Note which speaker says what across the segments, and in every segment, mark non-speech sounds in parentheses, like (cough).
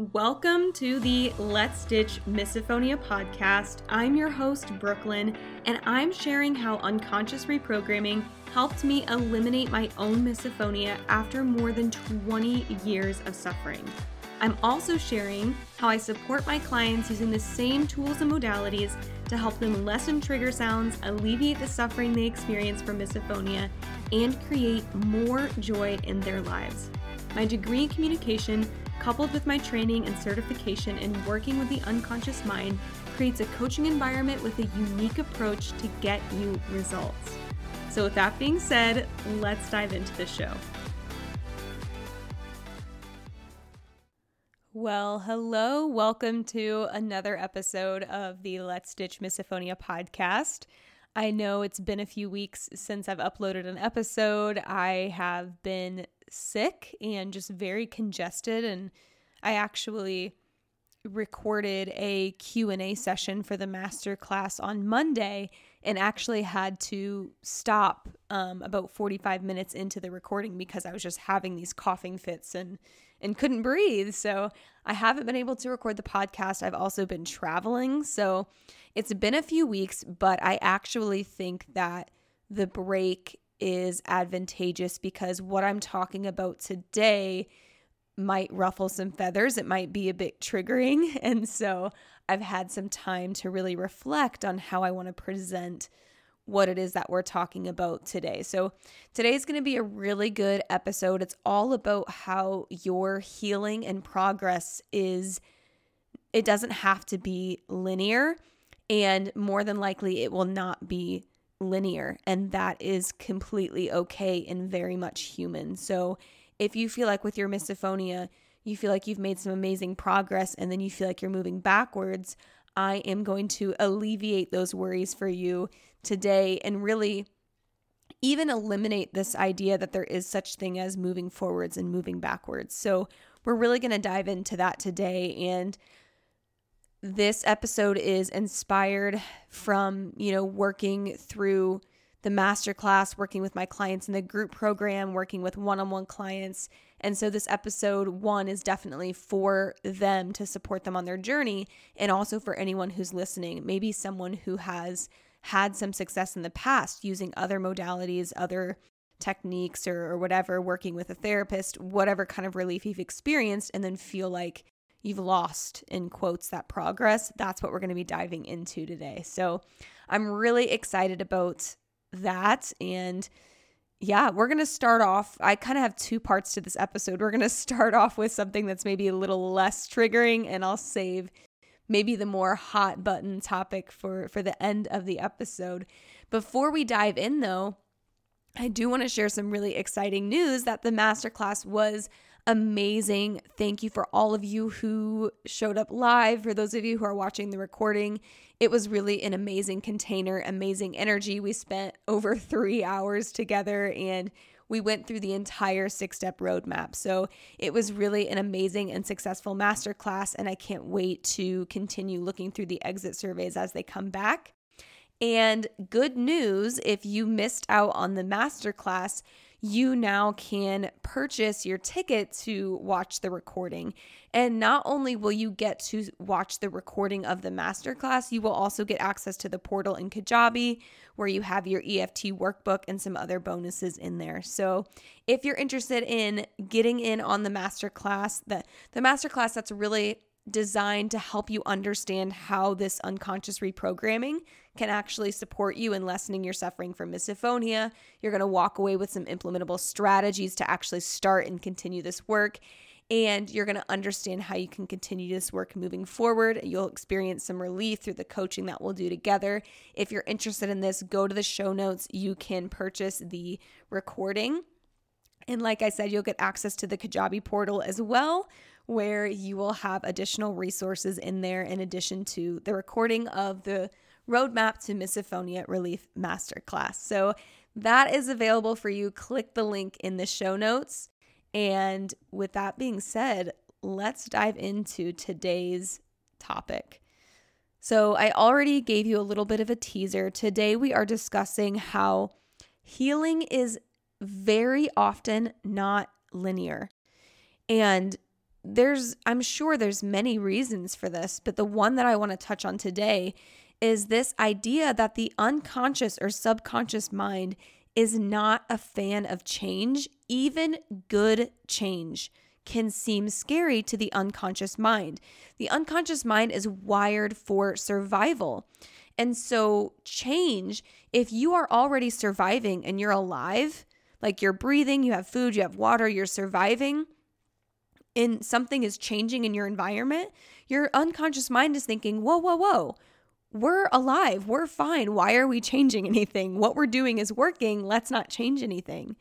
Speaker 1: Welcome to the Let's Ditch Misophonia podcast. I'm your host, Brooklyn, and I'm sharing how unconscious reprogramming helped me eliminate my own misophonia after more than 20 years of suffering. I'm also sharing how I support my clients using the same tools and modalities to help them lessen trigger sounds, alleviate the suffering they experience from misophonia, and create more joy in their lives. My degree in communication coupled with my training and certification in working with the unconscious mind, creates a coaching environment with a unique approach to get you results. So, with that being said, let's dive into the show. Well, hello. Welcome to another episode of the Let's Ditch Misophonia podcast. I know it's been a few weeks since I've uploaded an episode. I have been sick and just very congested and I actually recorded a Q&A session for the master class on Monday and actually had to stop um, about 45 minutes into the recording because I was just having these coughing fits and and couldn't breathe. So I haven't been able to record the podcast. I've also been traveling. So it's been a few weeks, but I actually think that the break is advantageous because what I'm talking about today might ruffle some feathers. It might be a bit triggering. (laughs) And so I've had some time to really reflect on how I want to present what it is that we're talking about today. So, today is going to be a really good episode. It's all about how your healing and progress is, it doesn't have to be linear. And more than likely, it will not be linear. And that is completely okay and very much human. So if you feel like with your misophonia, you feel like you've made some amazing progress and then you feel like you're moving backwards, I am going to alleviate those worries for you today and really even eliminate this idea that there is such thing as moving forwards and moving backwards. So, we're really going to dive into that today and this episode is inspired from, you know, working through the masterclass, working with my clients in the group program, working with one on one clients. And so, this episode one is definitely for them to support them on their journey and also for anyone who's listening. Maybe someone who has had some success in the past using other modalities, other techniques, or, or whatever, working with a therapist, whatever kind of relief you've experienced, and then feel like you've lost in quotes that progress that's what we're going to be diving into today. So i'm really excited about that and yeah we're going to start off i kind of have two parts to this episode. We're going (laughs) to start off with something that's maybe a little less triggering and i'll save maybe the more hot button topic for for the end of the episode. Before we dive in though i do want to share some really exciting news that the masterclass was amazing. Thank you for all of you who showed up live. For those of you who are watching the recording, it was really an amazing container, amazing energy. We spent over (laughs) three hours together and we went through the entire six step roadmap. So it was really an amazing and successful masterclass. And I can't wait to continue looking through the exit surveys as they come back. And good news if you missed out on the masterclass, you now can purchase your ticket to watch the recording. And not only will you get to watch the recording of the masterclass, you will also get access to the portal in Kajabi where you have your EFT workbook and some other bonuses in there. So, if you're interested in getting in on the masterclass, the the masterclass that's really designed to help you understand how this unconscious reprogramming can actually support you in lessening your suffering from misophonia. You're going to walk away with some implementable strategies to actually start and continue this work. And you're going to understand how you can continue this work moving forward. You'll experience some relief through the coaching that we'll do together. If you're interested in this, go to the show notes. You can purchase the recording. And like I said, you'll get access to the Kajabi portal as well, where you will have additional resources in there in addition to the recording of the roadmap to misophonia relief masterclass. So that is available for you. Click the link in the show notes. And with that being said, let's dive into today's topic. So, I already gave you a little bit of a teaser. Today, we are discussing how healing is very often not linear. And there's I'm sure there's many reasons for this, but the one that I want to touch on today is this idea that the unconscious or subconscious mind is not a fan of change, even good change can seem scary to the unconscious mind. The unconscious mind is wired for survival. And so, change, if you are already surviving and you're alive, like you're breathing, you have food, you have water, you're surviving, and something is changing in your environment, your unconscious mind is thinking, whoa, whoa, whoa, we're alive, we're fine. Why are we changing (laughs) anything? What we're doing is working. Let's not change anything.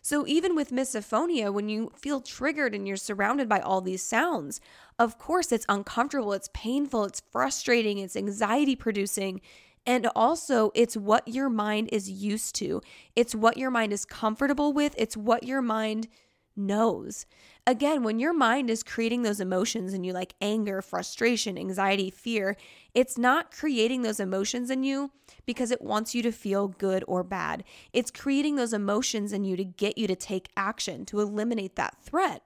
Speaker 1: So, even with misophonia, when you feel triggered and you're surrounded by all these sounds, of course it's uncomfortable, it's painful, it's frustrating, it's anxiety producing. And also, it's what your mind is used to. It's what your mind is comfortable with. It's what your mind knows. Again, when your mind is creating those emotions in you, like anger, frustration, anxiety, fear, it's not creating those emotions in you because it wants you to feel good or bad. It's creating those emotions in you to get you to take action, to eliminate that threat.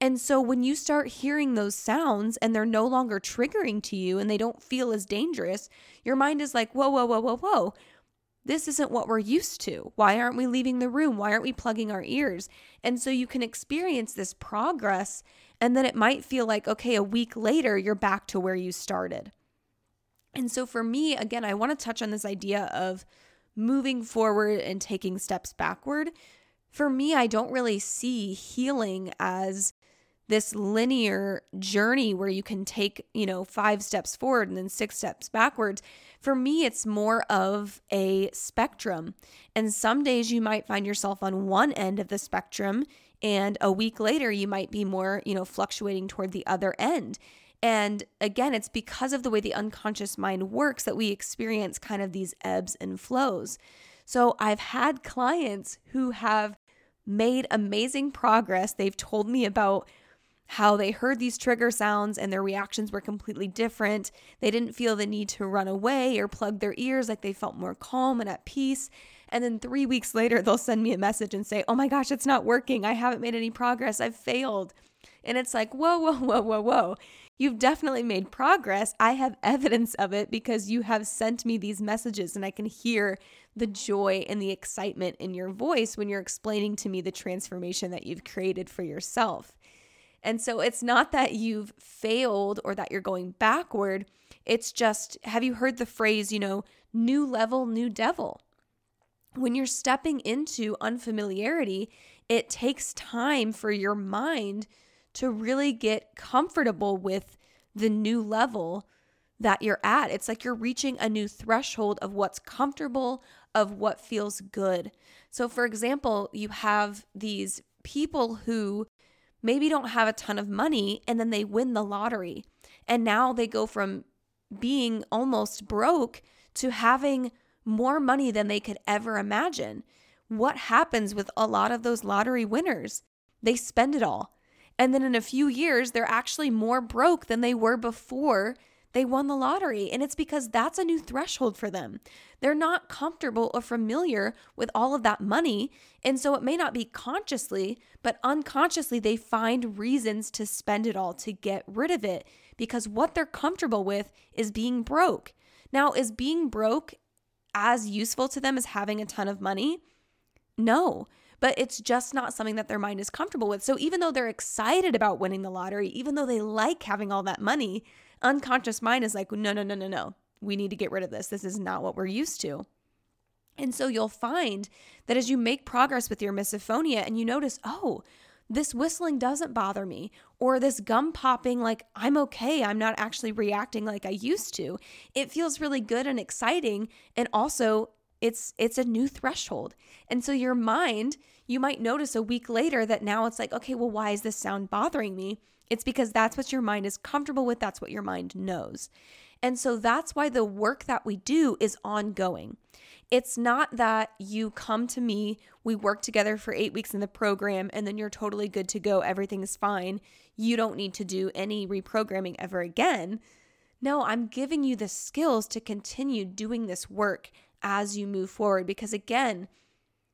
Speaker 1: And so when you start hearing those sounds and they're no longer triggering to you and they don't feel as dangerous, your mind is like, whoa, whoa, whoa, whoa, whoa. This isn't what we're used to. Why aren't we leaving the room? Why aren't we plugging our ears? And so you can experience this progress, and then it might feel like, okay, a week later, you're back to where you started. And so for me, again, I want to touch on this idea of moving forward and taking steps backward. For me, I don't really see healing as this linear journey where you can take, you know, five steps forward and then six steps backwards. For me, it's more of a spectrum. And some days you might find yourself on one end of the spectrum, and a week later, you might be more, you know, fluctuating toward the other end. And again, it's because of the way the unconscious mind works that we experience kind of these ebbs and flows. So I've had clients who have made amazing progress. They've told me about how they heard these trigger sounds and their reactions were completely different. They didn't feel the need to run away or plug their ears, like they felt more calm and at peace. And then three weeks later, they'll send me a message and say, Oh my gosh, it's not working. I haven't made any progress. I've failed. And it's like, Whoa, whoa, whoa, whoa, whoa. You've definitely made progress. I have (laughs) evidence of it because you have sent me these messages and I can hear the joy and the excitement in your voice when you're explaining to me the transformation that you've created for yourself. And so it's not that you've failed or that you're going backward. It's just, have you heard the phrase, you know, new level, new devil? When you're stepping into unfamiliarity, it takes time for your mind to really get comfortable with the new level that you're at. It's like you're reaching a new threshold of what's comfortable, of what feels good. So, for example, you have these people who maybe don't have a ton of money and then they win the lottery. And now they go from being almost broke to having more money than they could ever imagine. What happens with a lot of those lottery winners? They spend it all. And then in a few years, they're actually more broke than they were before they won the lottery. And it's because that's a new threshold for them. They're not comfortable or familiar with all of that money. And so it may not be consciously, but unconsciously, they find reasons to spend it all to get rid of it because what they're comfortable with is being broke. Now, is being broke as useful to them as having a ton of money? No but it's just not something that their mind is comfortable with. So even though they're excited about winning the lottery, even though they like having all that money, unconscious mind is like, no, no, no, no, no. We need to get rid of this. This is not what we're used to. And so you'll find that as you make progress with your misophonia and you notice, oh, this whistling doesn't bother me, or this gum popping, like I'm okay. I'm not actually reacting like I used to. It feels really good and exciting. And also, it's it's a new threshold. And so your mind, you might notice a week later that now it's like, okay, well, why is this sound bothering me? It's because that's what your mind is comfortable with, that's what your mind knows. And so that's why the work that we do is ongoing. It's not that you come to me, we work together for eight weeks in the program, and then you're totally good to go. Everything is fine. You don't need to do any reprogramming ever again. No, I'm giving you the skills to continue doing this work as you move forward because, again,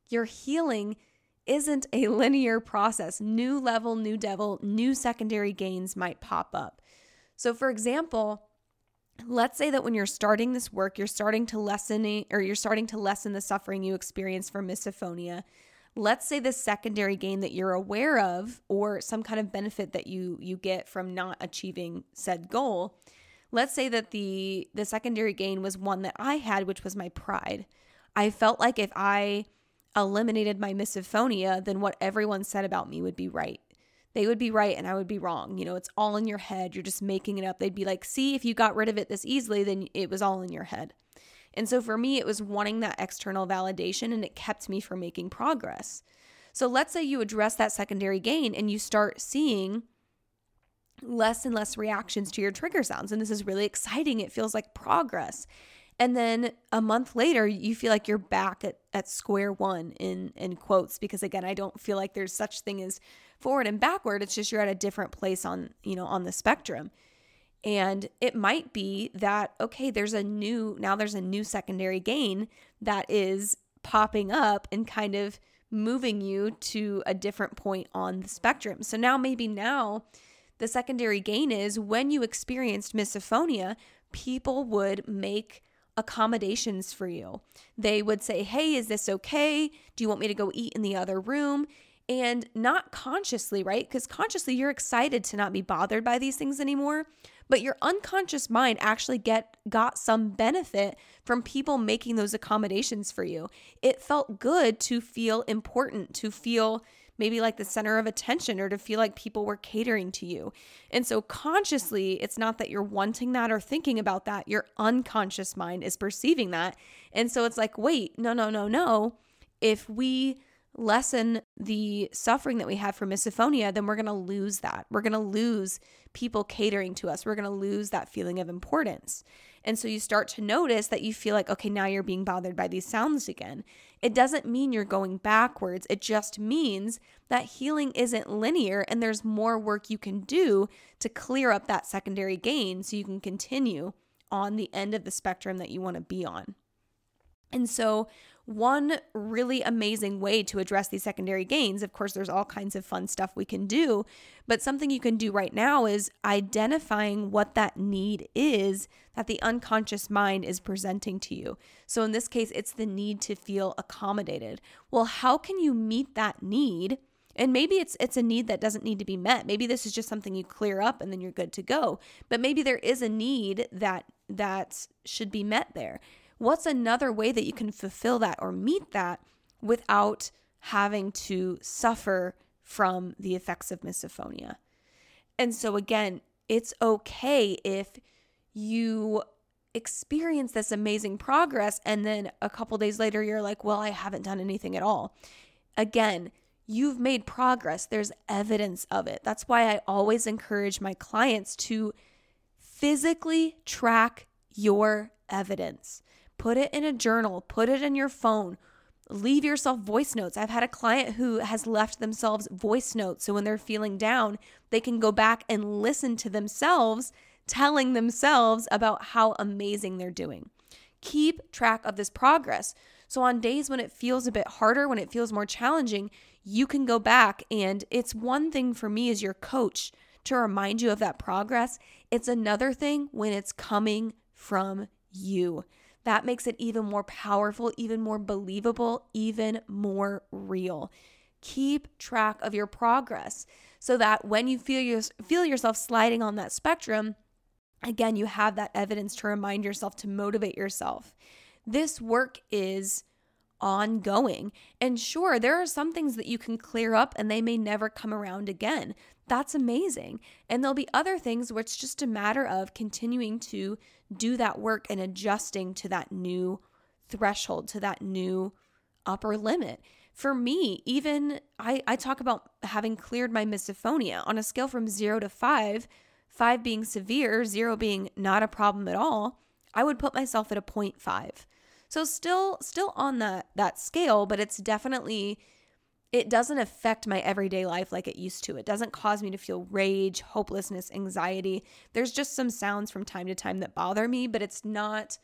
Speaker 1: your healing isn't a linear process. New level, new devil, new secondary gains might pop up. So, for example, let's say that when you're starting this work, you're starting to lessen or you're starting to lessen the suffering you experience from misophonia. Let's say the secondary gain that you're aware of or some kind of benefit that you you get from not achieving said goal. Let's say that the the secondary gain was one that I had which was my pride. I felt like if I eliminated my misophonia, then what everyone said about me would be right. They would be right and I would be wrong. You know, it's all in your head. You're just making it up. They'd be like, see, if you got rid of it this easily, then it was all in your head. And so for me, it was wanting that external validation and it kept me from making progress. So let's say you address that secondary gain and you start seeing less and less reactions to your trigger sounds. And this is really exciting. It feels like progress. And then a month later, you feel like you're back at, at square one in, in quotes, because again, I don't feel like there's such thing as forward and backward. It's just you're at a different place on, you know, on the spectrum. And it might be that, okay, there's a new, now there's a new secondary gain that is popping up and kind of moving you to a different point on the spectrum. So now maybe now the secondary gain is when you experienced misophonia, people would make accommodations for you. They would say, Hey, is this okay? Do you want me to go eat in the other room? And not consciously, right? Because consciously you're excited to not be bothered by these things anymore. But your unconscious mind actually get got some benefit from people making those accommodations for you. It felt good to feel important, to feel maybe like the center of attention or to feel like people were catering to you. And so consciously, it's not that you're wanting that or thinking about that. Your unconscious mind is perceiving that. And so it's like, wait, no, no, no, no. If we lessen the suffering that we have from misophonia, then we're going to lose that. We're going to lose people catering to us. We're going to lose that feeling of importance. And so you start to notice that you feel like, okay, now you're being bothered by these sounds again. It doesn't mean you're going backwards. It just means that healing isn't linear and there's more work you can do to clear up that secondary gain so you can continue on the end of the spectrum that you want to be on. And so, one really amazing way to address these secondary gains, of course, there's all kinds of fun stuff we can do, but something you can do right now is identifying what that need is that the unconscious mind is presenting to you. So, in this case, it's the need to feel accommodated. Well, how can you meet that need? And maybe it's it's a need that doesn't need to be met. Maybe this is just something you clear up and then you're good to go. But maybe there is a need that that should be met there what's another way that you can fulfill that or meet that without having to suffer from the effects of misophonia? And so, again, it's okay if you experience this amazing progress and then a couple days later you're like, well, I haven't done anything at all. Again, you've made progress. There's evidence of it. That's why I always encourage my clients to physically track your evidence. Put it in a journal, put it in your phone. Leave yourself voice notes. I've had a client who has left themselves voice notes. So when they're feeling down, they can go back and listen to themselves telling themselves about how amazing they're doing. Keep track of this progress. So on days when it feels a bit harder, when it feels more challenging, you can go back and it's one thing for me as your coach to remind you of that progress. It's another thing when it's coming from you that makes it even more powerful, even more believable, even more real. Keep track of your progress so that when you feel your, feel yourself sliding on that spectrum, again, you have that evidence to remind yourself to motivate yourself. This work is ongoing. And sure, there are some things that you can clear up and they may never come around again. That's amazing. And there'll be other things where it's just a matter of continuing to do that work and adjusting to that new threshold, to that new upper limit. For me, even I, I talk about having cleared my misophonia on a scale from zero to five, five being severe, zero being not a problem at all, I would put myself at a 0.5. So still still on that that scale, but it's definitely it doesn't affect my everyday life like it used to. It doesn't cause me to feel rage, hopelessness, anxiety. There's just some sounds from time to time that bother me, but it's not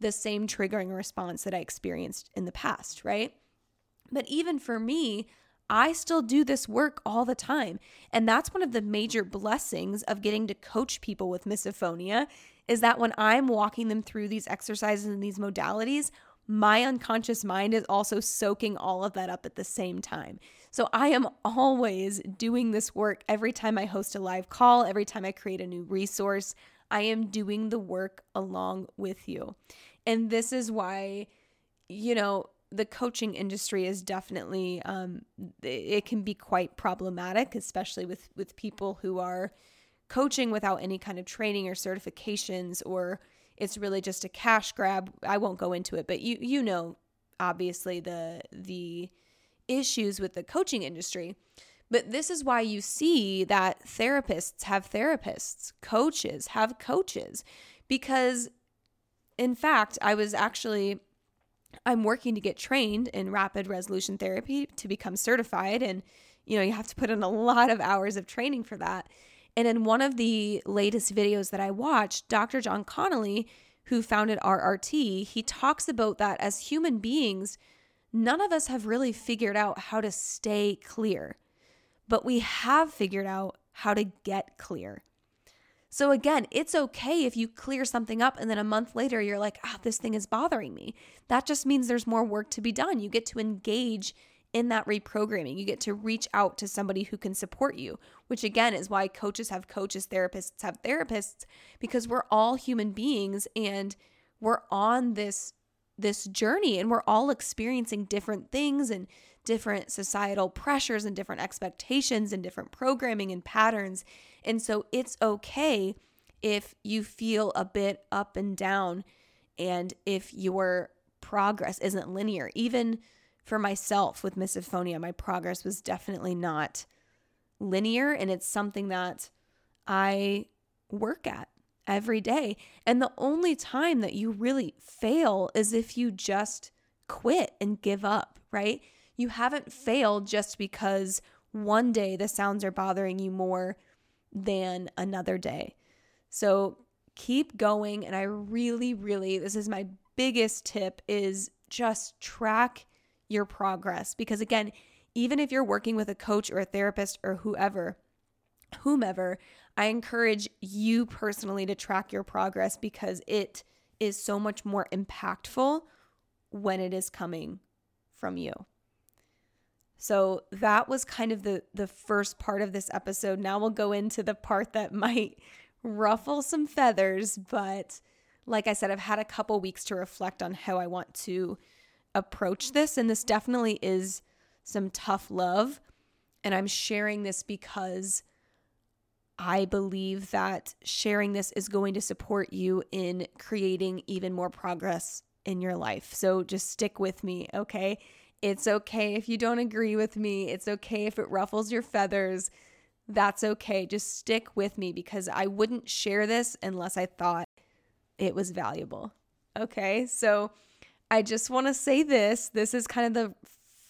Speaker 1: the same triggering response that I experienced in the past, right? But even for me, I still do this work all the time. And that's one of the major blessings of getting to coach people with misophonia is that when I'm walking them through these exercises and these modalities, my unconscious mind is also soaking all of that up at the same time. So I am always doing this work every time I host a live call, every time I create a new resource. I am doing the work along with you. And this is why, you know, the coaching industry is definitely um, it can be quite problematic, especially with with people who are coaching without any kind of training or certifications, or it's really just a cash grab. I won't go into it, but you you know obviously the the issues with the coaching industry. But this is why you see that therapists have therapists, coaches have coaches, because in fact, I was actually I'm working to get trained in rapid resolution therapy to become certified and you know, you have to put in a lot of hours of training for that. And in one of the latest videos that I watched, Dr. Jon Connelly, who founded RRT, he talks about that as human beings, none of us have really figured out how to stay clear, but we have figured out how to get clear. So again, it's okay if you clear something up and then a month later you're like, oh, this thing is bothering me. That just means there's more work to be done. You get to engage in that reprogramming. You get to reach out to somebody who can support you, which again is why coaches have coaches, therapists have therapists, because we're all human beings and we're on this this journey and we're all experiencing different things and different societal pressures and different expectations and different programming and patterns. And so it's okay if you feel a bit up and down and if your progress isn't linear. Even for myself with misophonia, my progress was definitely not linear. And it's something that I work at every day. And the only time that you really fail is if you just quit and give up, right? You haven't failed just because one day the sounds are bothering you more than another day. So keep going and I really really this is my biggest tip is just track your progress because again, even if you're working with a coach or a therapist or whoever, whomever, I encourage you personally to track your progress because it is so much more impactful when it is coming from you. So that was kind of the the first part of this episode. Now we'll go into the part that (laughs) might ruffle some feathers, but like I said, I've had a couple weeks to reflect on how I want to approach this and this definitely is some tough love and I'm sharing this because I believe that sharing this is going to support you in creating even more progress in your life. So just stick with me, okay? It's okay if you don't agree with me. It's okay if it ruffles your feathers. That's okay. Just stick with me because I wouldn't share this unless I thought it was valuable. Okay. So I just want to say this. This is kind of the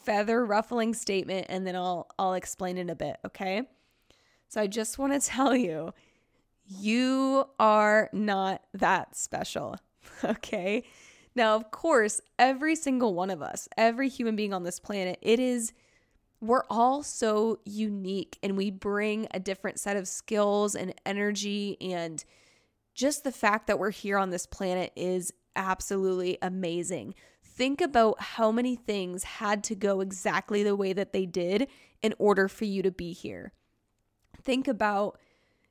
Speaker 1: feather ruffling statement and then I'll I'll explain in a bit, okay? So I just want to (laughs) tell you you are not that special. (laughs) Okay? Now, of course, every single one of us, every human being on this planet, it is, we're all so unique and we bring a different set of skills and energy. And just the fact that we're here on this planet is absolutely amazing. Think about how many things had to go exactly the way that they did in order for you to be here. Think about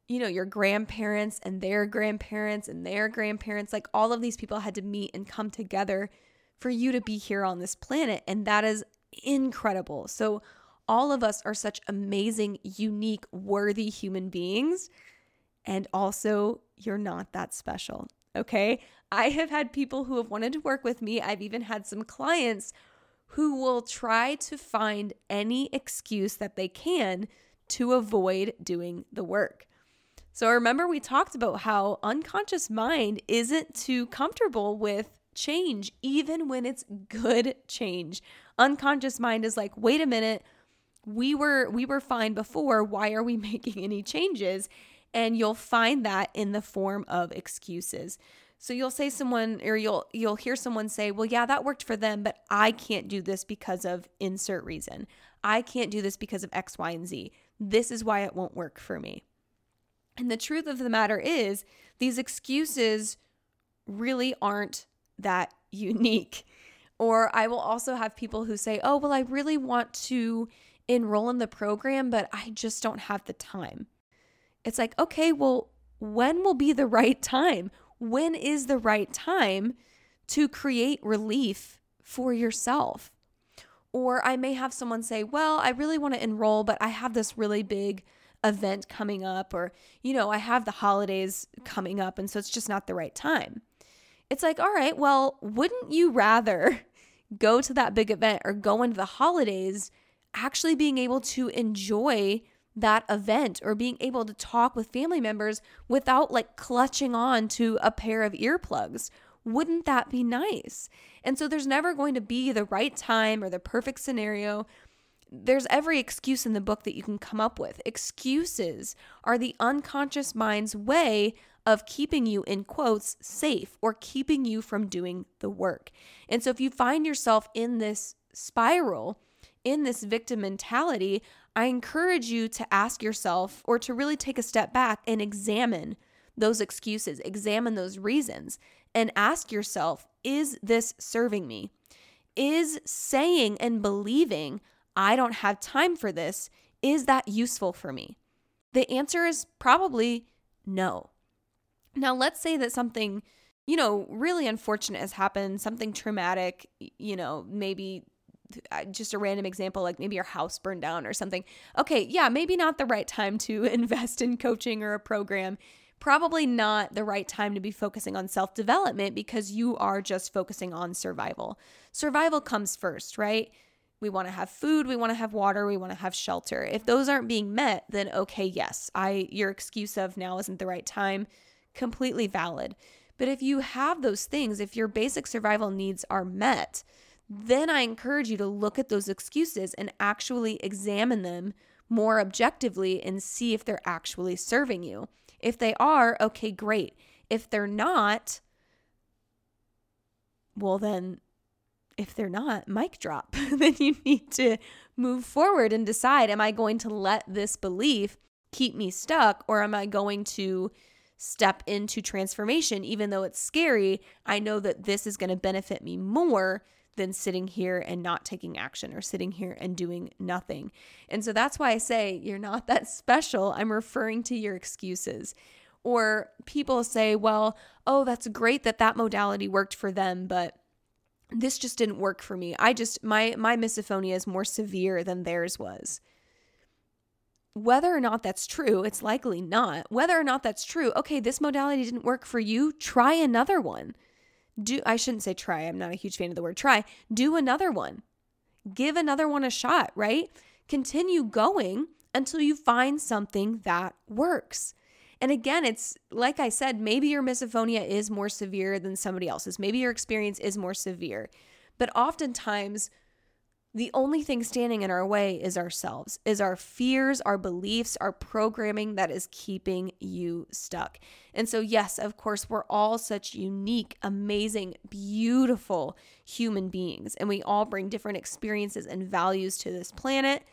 Speaker 1: you know, your grandparents and their grandparents and their grandparents, like all of these people had to meet and come together for you to be here on this planet. And that is incredible. So, all of us are such amazing, unique, worthy human beings. And also, you're not that special. Okay. I have had people who have wanted to work with me. I've even had some clients who will try to find any excuse that they can to avoid doing the work. So remember, we talked about how unconscious mind isn't too comfortable with change, even when it's good change. Unconscious mind is like, wait a minute, we were we were fine before. Why are we (laughs) making any changes? And you'll find that in the form of excuses. So you'll say someone or you'll you'll hear someone say, "Well, yeah, that worked for them, but I can't do this because of insert reason. I can't do this because of X, Y, and Z. This is why it won't work for me. And the truth of the matter is, these excuses really aren't that (laughs) unique. Or I will also have people who say, oh, well, I really want to enroll in the program, but I just don't have the time. It's like, okay, well, when will be the right time? When is the right time to create relief for yourself? Or I may have someone say, well, I really want to enroll, but I have this really big event coming up, or, you know, I have the holidays coming up, and so it's just not the right time. It's like, all right, well, wouldn't you rather (laughs) go to that big event or go into the holidays actually being able to enjoy that event or being able to talk with family members without like clutching on to a pair of earplugs. Wouldn't that be nice? And so there's never going to be the right time or the perfect scenario. There's every excuse in the book that you can come up with. Excuses are the unconscious mind's way of keeping you, in quotes, safe or keeping you from doing the work. And so if you find yourself in this spiral, in this victim mentality, I encourage you to ask yourself or to really take a step back and examine those excuses, examine those reasons, and ask yourself is this serving me? Is saying and believing, I don't have time for this, is that useful for me? The answer is probably no. Now, let's say that something, you know, really unfortunate has happened, something traumatic, you know, maybe just a random example, like maybe your house burned down or something. Okay, yeah, maybe not the right time to (laughs) invest in coaching or a program. Probably not the right time to be focusing on self development because you are just focusing on survival. Survival comes first, right? We want to have food, we want to have water, we want to have shelter. If those aren't being met, then okay, yes, I your excuse of now isn't the right time, completely valid. But if you have those things, if your basic survival needs are met, then I encourage you to look at those excuses and actually examine them more objectively and see if they're actually serving you. If they are, okay, great. If they're not, well, then if they're not, mic drop. (laughs) then you need to move forward and decide am I going to let this belief keep me stuck or am I going to step into transformation? Even though it's scary, I know that this is going to benefit me more than sitting here and not taking action or sitting here and doing nothing. And so that's why I say you're not (laughs) that special. I'm referring to your excuses. Or people say, well, oh, that's great that that modality worked for them, but this just didn't work for me. I just my my misophonia is more severe than theirs was. Whether or not that's true, it's likely not. Whether or not that's true, okay, this modality didn't work for you, try another one do I shouldn't say try. I'm not a huge fan of the word try. Do another one. Give another one a shot, right? Continue going until you find something that works. And again, it's like I said, maybe your misophonia is more severe than somebody else's. Maybe your experience is more severe. But oftentimes, the only thing standing in our way is ourselves, is our fears, our beliefs, our programming that is keeping you stuck. And so, yes, of course, we're all such unique, amazing, beautiful human beings, and we all bring different experiences and values to this planet.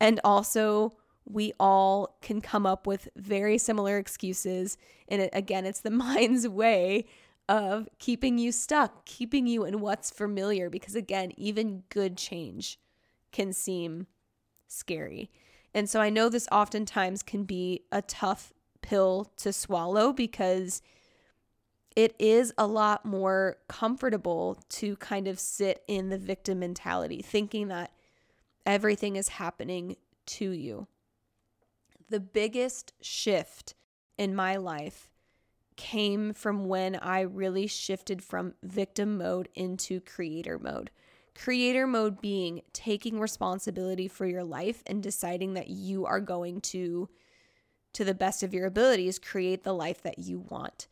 Speaker 1: And also, we all can come up with very similar excuses. And it, again, it's the (laughs) mind's way of keeping you stuck, keeping you in what's familiar. Because again, even good change can seem scary. And so I know this oftentimes can be a tough pill to swallow because it is a lot more comfortable to kind of sit in the victim mentality, thinking that everything is happening to you. The biggest shift in my life came from when I really shifted from victim mode into creator mode. Creator mode being taking responsibility for your life and deciding that you are going to, to the best of your abilities, create the life that you want.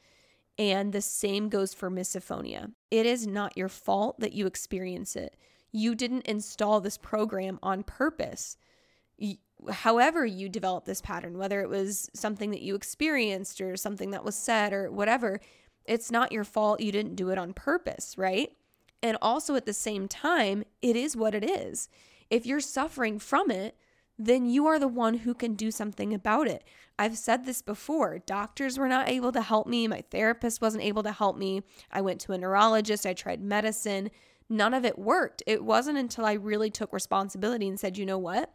Speaker 1: And the same goes for misophonia. It is not your fault that you experience it. You didn't install this program on purpose however you develop this pattern, whether it was something that you experienced or something that was said or whatever, it's not your fault. You didn't do it on purpose, right? And also at the same time, it is what it is. If you're suffering from it, then you are the one who can do something about it. I've said this before. Doctors were not able to help me. My therapist wasn't able to help me. I went to a neurologist. I tried medicine. None of it worked. It wasn't until I really took responsibility and said, you know what?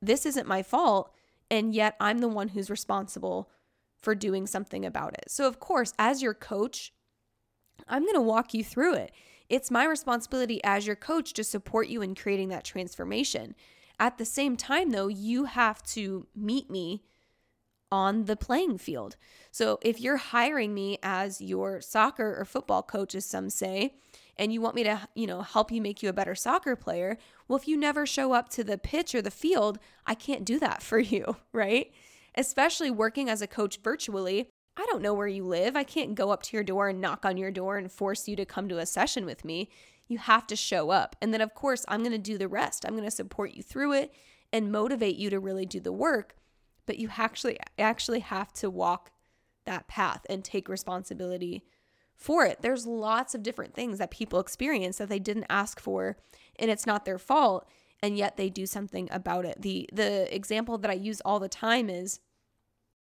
Speaker 1: This isn't my fault. And yet I'm the one who's responsible for doing something about it. So, of course, as your coach, I'm going to walk you through it. It's my responsibility as your coach to support you in creating that transformation. At the same time, though, you have to meet me on the playing field. So if you're hiring me as your soccer or football coach, as some say, and you want me to, you know, help you make you a better soccer player, well, if you never show up to the pitch or the field, I can't do that (laughs) for you, right? Especially working as a coach virtually. I don't know where you live. I can't go up to your door and knock on your door and force you to come to a session with me. You have to show up. And then, of course, I'm going to do the rest. I'm going to support you through it and motivate you to really do the work. But you actually actually have to walk that path and take responsibility for it. There's lots of different things that people experience that they didn't ask for and it's not their fault and yet they do something about it. The the example that I use all the time is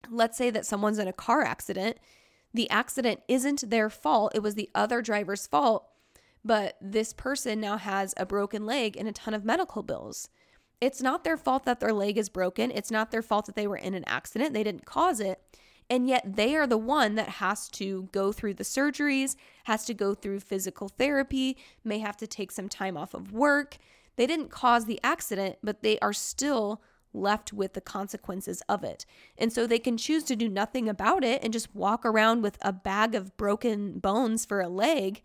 Speaker 1: let's say that someone's in a car accident. The accident isn't their fault. It was the other driver's fault but this person now has a broken leg and a ton of medical bills. It's not their fault that their leg is broken. It's not their fault that they were in an accident. They didn't cause it. And yet they are the one that has to go through the surgeries, has to go through physical therapy, may have to take some time off of work. They didn't cause the accident, but they are still left with the consequences of it. And so they can choose to do nothing about it and just walk around with a bag of broken bones for a leg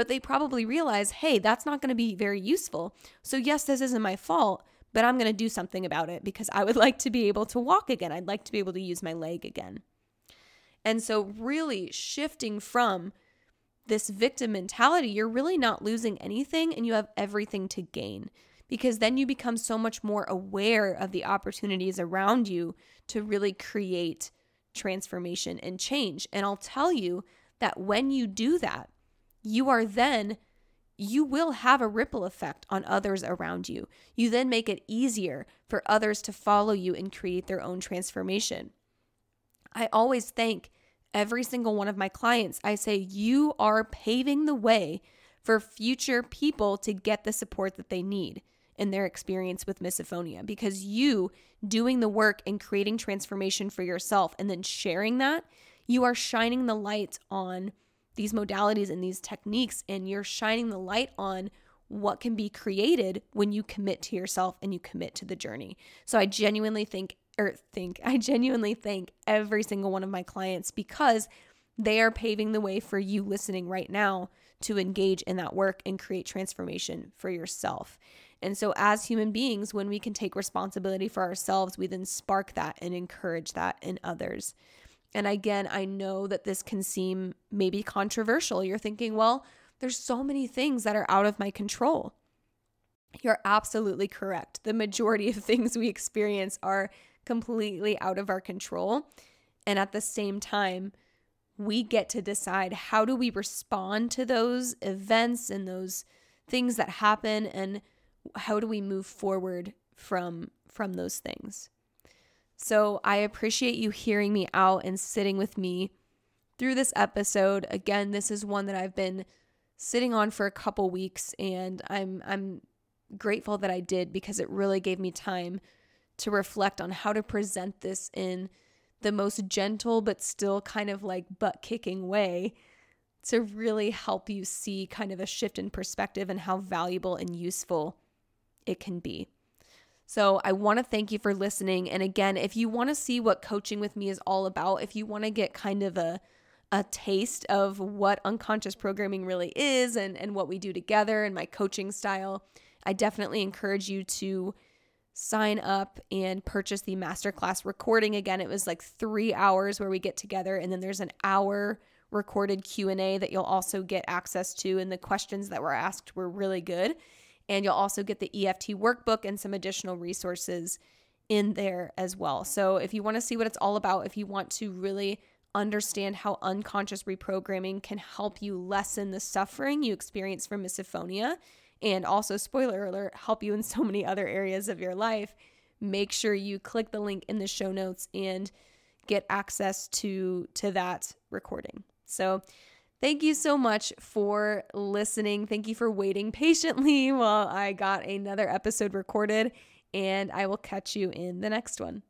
Speaker 1: but they probably realize, hey, that's not going to be very useful. So, yes, this isn't my fault, but I'm going to do something about it because I would (laughs) like to be able to walk again. I'd like to be able to use my leg again. And so, really shifting from this victim mentality, you're really not losing anything and you have everything to gain because then you become so much more aware of the opportunities around you to really create transformation and change. And I'll tell you that when you do that, you are then you will have a ripple effect on others around you. You then make it easier for others to follow you and create their own transformation. I always thank every single one of my clients. I say, You are paving the way for future people to get the support that they need in their experience with misophonia because you doing the work and creating transformation for yourself and then sharing that, you are shining the light on these modalities and these techniques, and you're shining the light on what can be created when you commit to yourself and you commit to the journey. So I genuinely think, or think, I genuinely thank every single one of my clients because they are paving the way for you listening right now to engage in that work and create transformation for yourself. And so, as human beings, when we can take responsibility for ourselves, we then spark that and encourage that in others. And again, I know that this can seem maybe controversial. You're thinking, well, there's so many things that are out of my control. You're absolutely correct. The majority of (laughs) things we experience are completely out of our control. And at the same time, we get to decide how do we respond to those events and those things that happen and how do we move forward from from those things. So I appreciate you hearing me out and sitting with me through this episode. Again, this is one that I've been sitting on for a couple weeks and I'm I'm grateful that I did because it really gave me time to reflect on how to present this in the most gentle but still kind of like butt kicking way to really help you see kind of a shift in perspective and how valuable and useful it can be. So I want to thank you for listening. And again, if you want to see what coaching with me is all about, if you want to get kind of a a taste of what unconscious programming really is and, and what we do together and my coaching style, I definitely encourage you to sign up and purchase the masterclass recording. Again, it was like three hours where we get together, and then there's an hour recorded Q&A that you'll also get access to and the questions that were asked were really good and you'll also get the EFT workbook and some additional resources in there as well. So if you want to see what it's all about, if you want to really understand how unconscious reprogramming can help you lessen the suffering you experience from misophonia and also, spoiler alert, help you in so many other areas of your life, make sure you click the link in the show notes and get access to to that recording. So, thank you so much for listening. Thank you for waiting (laughs) patiently while I got another episode recorded, and I will catch you in the next one.